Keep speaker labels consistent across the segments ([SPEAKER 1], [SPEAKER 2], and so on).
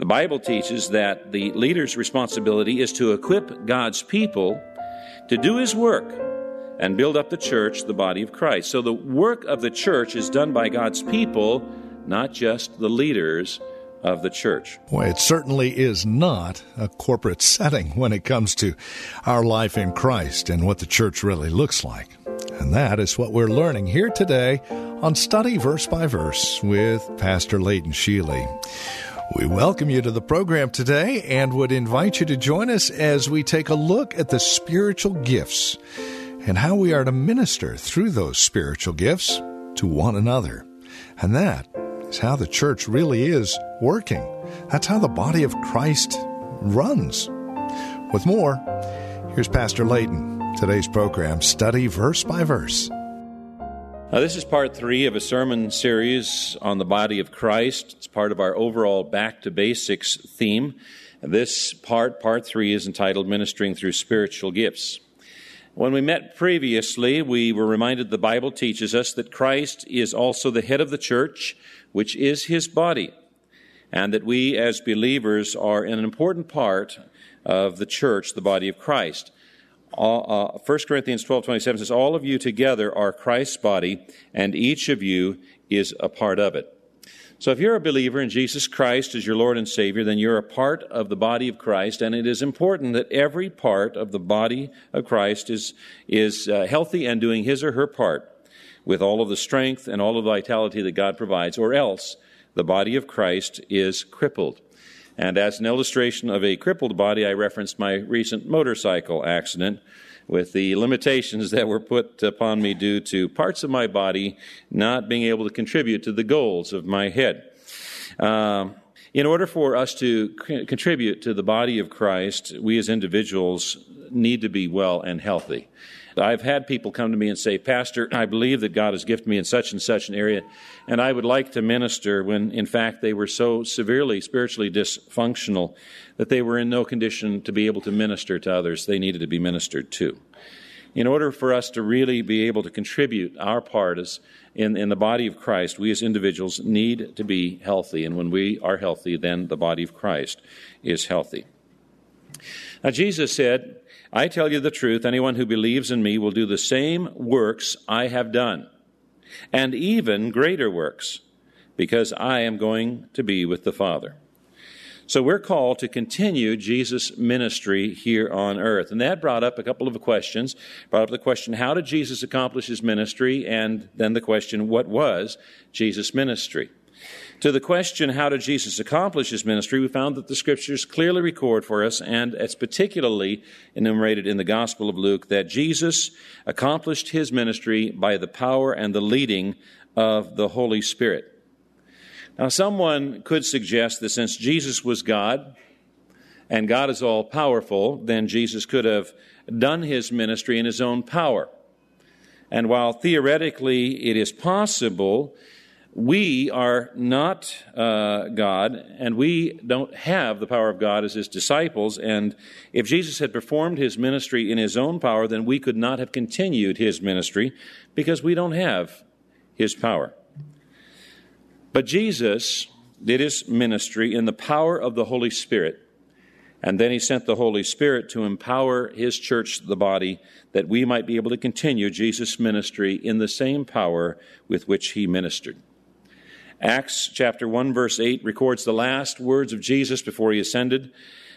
[SPEAKER 1] The Bible teaches that the leader's responsibility is to equip God's people to do his work and build up the church, the body of Christ. So the work of the church is done by God's people, not just the leaders of the church.
[SPEAKER 2] Well, it certainly is not a corporate setting when it comes to our life in Christ and what the church really looks like. And that is what we're learning here today on Study Verse by Verse with Pastor Leighton Sheely. We welcome you to the program today and would invite you to join us as we take a look at the spiritual gifts and how we are to minister through those spiritual gifts to one another. And that is how the church really is working. That's how the body of Christ runs. With more, here's Pastor Layton. Today's program, Study Verse by Verse.
[SPEAKER 1] Now, this is part three of a sermon series on the body of Christ. It's part of our overall back to basics theme. This part, part three, is entitled Ministering Through Spiritual Gifts. When we met previously, we were reminded the Bible teaches us that Christ is also the head of the church, which is his body, and that we as believers are an important part of the church, the body of Christ uh, 1 Corinthians 12 27 says, All of you together are Christ's body, and each of you is a part of it. So if you're a believer in Jesus Christ as your Lord and Savior, then you're a part of the body of Christ, and it is important that every part of the body of Christ is, is uh, healthy and doing his or her part with all of the strength and all of the vitality that God provides, or else the body of Christ is crippled. And as an illustration of a crippled body, I referenced my recent motorcycle accident with the limitations that were put upon me due to parts of my body not being able to contribute to the goals of my head. Um, in order for us to c- contribute to the body of Christ, we as individuals need to be well and healthy. I've had people come to me and say, Pastor, I believe that God has gifted me in such and such an area, and I would like to minister when, in fact, they were so severely spiritually dysfunctional that they were in no condition to be able to minister to others. They needed to be ministered to. In order for us to really be able to contribute our part as in, in the body of Christ, we as individuals need to be healthy. And when we are healthy, then the body of Christ is healthy. Now, Jesus said, I tell you the truth, anyone who believes in me will do the same works I have done, and even greater works, because I am going to be with the Father. So we're called to continue Jesus' ministry here on earth. And that brought up a couple of questions. Brought up the question, how did Jesus accomplish his ministry? And then the question, what was Jesus' ministry? To the question, how did Jesus accomplish his ministry, we found that the scriptures clearly record for us, and it's particularly enumerated in the Gospel of Luke, that Jesus accomplished his ministry by the power and the leading of the Holy Spirit. Now, someone could suggest that since Jesus was God, and God is all powerful, then Jesus could have done his ministry in his own power. And while theoretically it is possible we are not uh, God, and we don't have the power of God as his disciples. And if Jesus had performed his ministry in his own power, then we could not have continued his ministry because we don't have his power. But Jesus did his ministry in the power of the Holy Spirit. And then he sent the Holy Spirit to empower his church, the body, that we might be able to continue Jesus' ministry in the same power with which he ministered. Acts chapter 1 verse 8 records the last words of Jesus before he ascended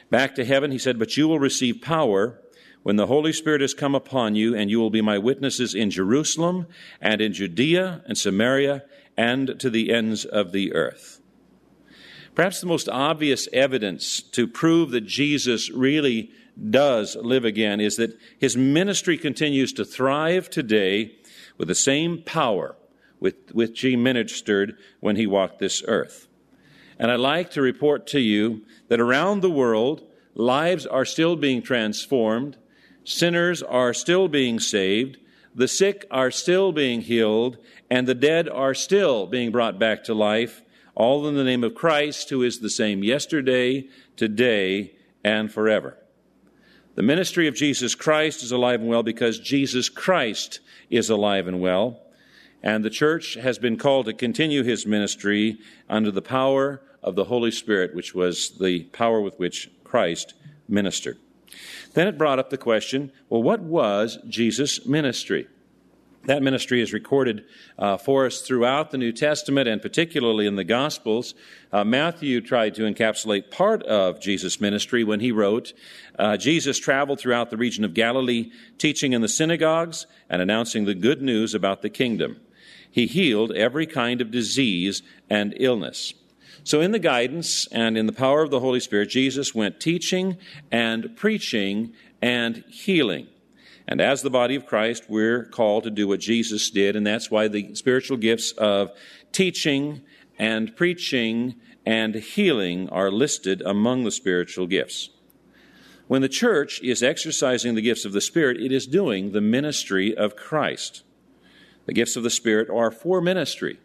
[SPEAKER 1] back to heaven. He said, But you will receive power when the Holy Spirit has come upon you, and you will be my witnesses in Jerusalem and in Judea and Samaria and to the ends of the earth. Perhaps the most obvious evidence to prove that Jesus really does live again is that his ministry continues to thrive today with the same power with which he ministered when he walked this earth. And I'd like to report to you that around the world, lives are still being transformed, sinners are still being saved, the sick are still being healed, and the dead are still being brought back to life, all in the name of Christ, who is the same yesterday, today, and forever. The ministry of Jesus Christ is alive and well because Jesus Christ is alive and well. And the church has been called to continue his ministry under the power of the Holy Spirit, which was the power with which Christ ministered. Then it brought up the question well, what was Jesus' ministry? That ministry is recorded uh, for us throughout the New Testament and particularly in the Gospels. Uh, Matthew tried to encapsulate part of Jesus' ministry when he wrote, uh, Jesus traveled throughout the region of Galilee, teaching in the synagogues and announcing the good news about the kingdom. He healed every kind of disease and illness. So, in the guidance and in the power of the Holy Spirit, Jesus went teaching and preaching and healing. And as the body of Christ, we're called to do what Jesus did, and that's why the spiritual gifts of teaching and preaching and healing are listed among the spiritual gifts. When the church is exercising the gifts of the Spirit, it is doing the ministry of Christ. The gifts of the Spirit are for ministry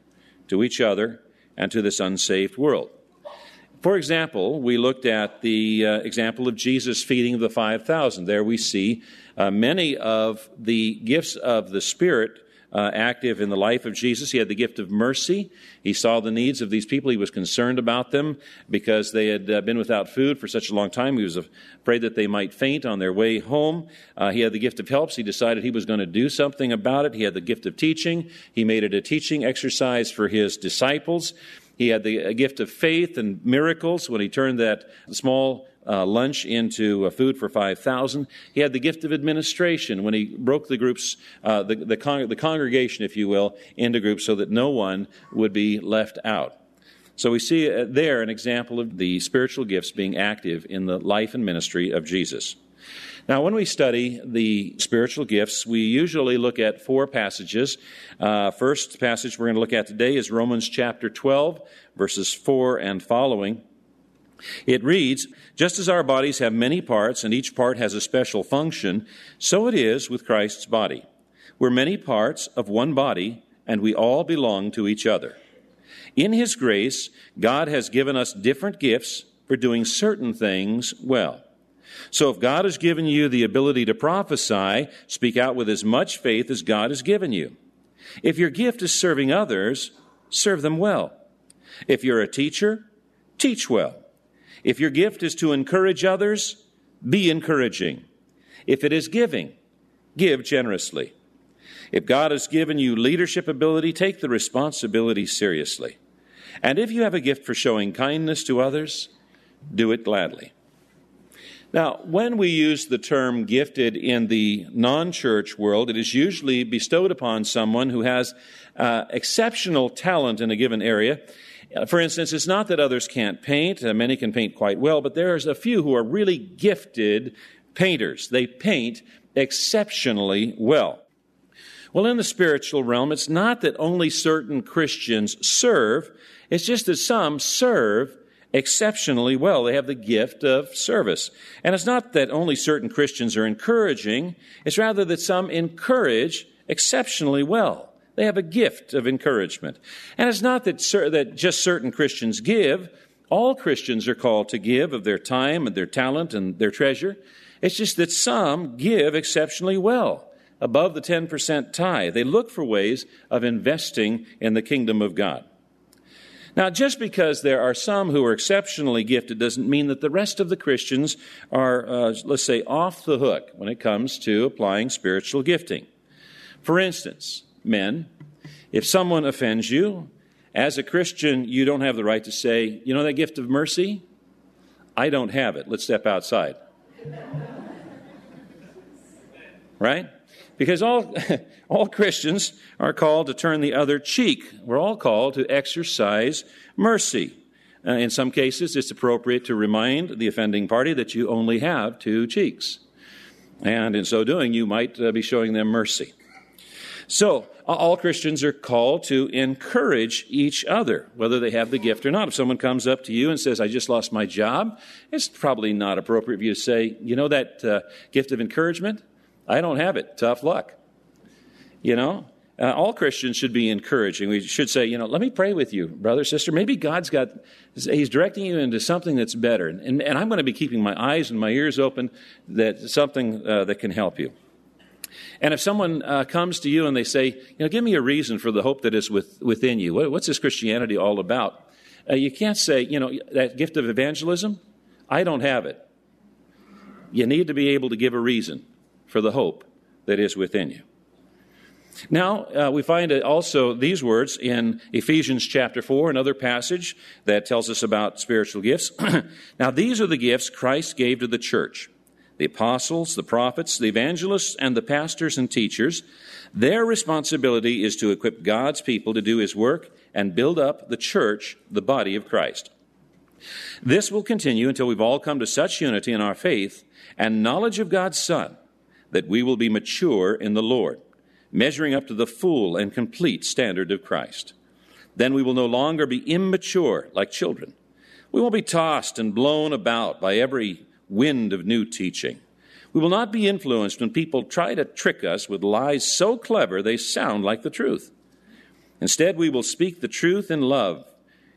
[SPEAKER 1] to each other and to this unsaved world. For example, we looked at the uh, example of Jesus feeding the 5,000. There we see uh, many of the gifts of the Spirit uh, active in the life of Jesus. He had the gift of mercy. He saw the needs of these people. He was concerned about them because they had uh, been without food for such a long time. He was afraid that they might faint on their way home. Uh, he had the gift of helps. He decided he was going to do something about it. He had the gift of teaching. He made it a teaching exercise for his disciples. He had the gift of faith and miracles when he turned that small uh, lunch into uh, food for 5,000. He had the gift of administration when he broke the groups, uh, the, the, con- the congregation, if you will, into groups so that no one would be left out. So we see uh, there an example of the spiritual gifts being active in the life and ministry of Jesus. Now, when we study the spiritual gifts, we usually look at four passages. Uh, first passage we're going to look at today is Romans chapter 12, verses 4 and following. It reads, Just as our bodies have many parts and each part has a special function, so it is with Christ's body. We're many parts of one body, and we all belong to each other. In His grace, God has given us different gifts for doing certain things well. So if God has given you the ability to prophesy, speak out with as much faith as God has given you. If your gift is serving others, serve them well. If you're a teacher, teach well. If your gift is to encourage others, be encouraging. If it is giving, give generously. If God has given you leadership ability, take the responsibility seriously. And if you have a gift for showing kindness to others, do it gladly. Now, when we use the term gifted in the non church world, it is usually bestowed upon someone who has uh, exceptional talent in a given area. Uh, for instance, it's not that others can't paint, uh, many can paint quite well, but there's a few who are really gifted painters. They paint exceptionally well. Well, in the spiritual realm, it's not that only certain Christians serve, it's just that some serve exceptionally well. They have the gift of service. And it's not that only certain Christians are encouraging, it's rather that some encourage exceptionally well. They have a gift of encouragement. And it's not that, that just certain Christians give. All Christians are called to give of their time and their talent and their treasure. It's just that some give exceptionally well, above the 10% tithe. They look for ways of investing in the kingdom of God. Now, just because there are some who are exceptionally gifted doesn't mean that the rest of the Christians are, uh, let's say, off the hook when it comes to applying spiritual gifting. For instance, men, if someone offends you, as a Christian, you don't have the right to say, you know that gift of mercy? I don't have it. Let's step outside. right? Because all, all Christians are called to turn the other cheek. We're all called to exercise mercy. Uh, in some cases, it's appropriate to remind the offending party that you only have two cheeks. And in so doing, you might uh, be showing them mercy. So, all Christians are called to encourage each other, whether they have the gift or not. If someone comes up to you and says, I just lost my job, it's probably not appropriate for you to say, You know that uh, gift of encouragement? I don't have it. Tough luck. You know? Uh, all Christians should be encouraging. We should say, you know, let me pray with you, brother, sister. Maybe God's got, He's directing you into something that's better. And, and I'm going to be keeping my eyes and my ears open that something uh, that can help you. And if someone uh, comes to you and they say, you know, give me a reason for the hope that is with, within you, what, what's this Christianity all about? Uh, you can't say, you know, that gift of evangelism, I don't have it. You need to be able to give a reason for the hope that is within you. Now, uh, we find also these words in Ephesians chapter 4, another passage that tells us about spiritual gifts. now, these are the gifts Christ gave to the church the apostles, the prophets, the evangelists, and the pastors and teachers. Their responsibility is to equip God's people to do his work and build up the church, the body of Christ. This will continue until we've all come to such unity in our faith and knowledge of God's Son that we will be mature in the Lord measuring up to the full and complete standard of Christ. Then we will no longer be immature like children. We won't be tossed and blown about by every wind of new teaching. We will not be influenced when people try to trick us with lies so clever they sound like the truth. Instead, we will speak the truth in love,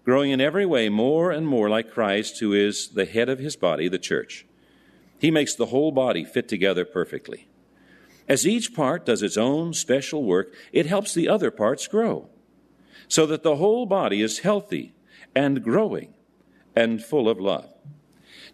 [SPEAKER 1] growing in every way more and more like Christ, who is the head of his body, the church. He makes the whole body fit together perfectly. As each part does its own special work, it helps the other parts grow, so that the whole body is healthy and growing and full of love.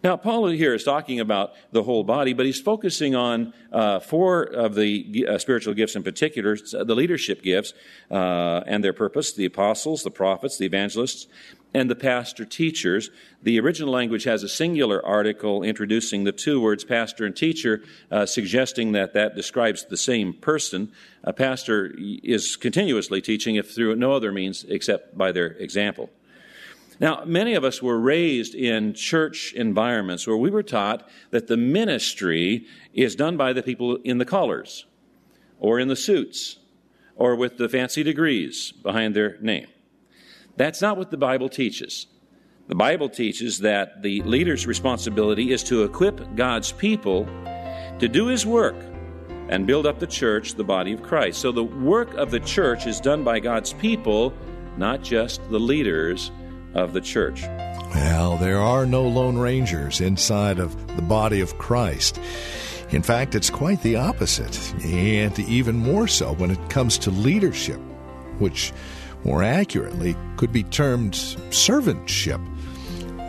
[SPEAKER 1] Now, Paul here is talking about the whole body, but he's focusing on uh, four of the uh, spiritual gifts in particular the leadership gifts uh, and their purpose the apostles, the prophets, the evangelists, and the pastor teachers. The original language has a singular article introducing the two words pastor and teacher, uh, suggesting that that describes the same person. A pastor is continuously teaching if through no other means except by their example. Now, many of us were raised in church environments where we were taught that the ministry is done by the people in the collars or in the suits or with the fancy degrees behind their name. That's not what the Bible teaches. The Bible teaches that the leader's responsibility is to equip God's people to do his work and build up the church, the body of Christ. So the work of the church is done by God's people, not just the leaders of the church.
[SPEAKER 2] Well, there are no Lone Rangers inside of the body of Christ. In fact, it's quite the opposite, and even more so when it comes to leadership, which more accurately could be termed servantship.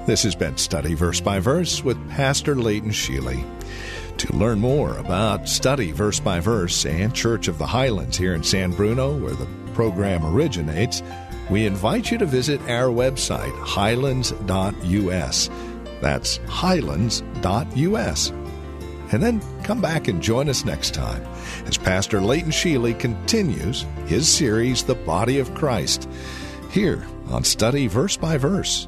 [SPEAKER 2] This has been Study Verse by Verse with Pastor Leighton Sheely. To learn more about Study Verse by Verse and Church of the Highlands here in San Bruno, where the program originates, we invite you to visit our website, highlands.us. That's highlands.us. And then come back and join us next time as Pastor Leighton Sheely continues his series, The Body of Christ, here on Study Verse by Verse.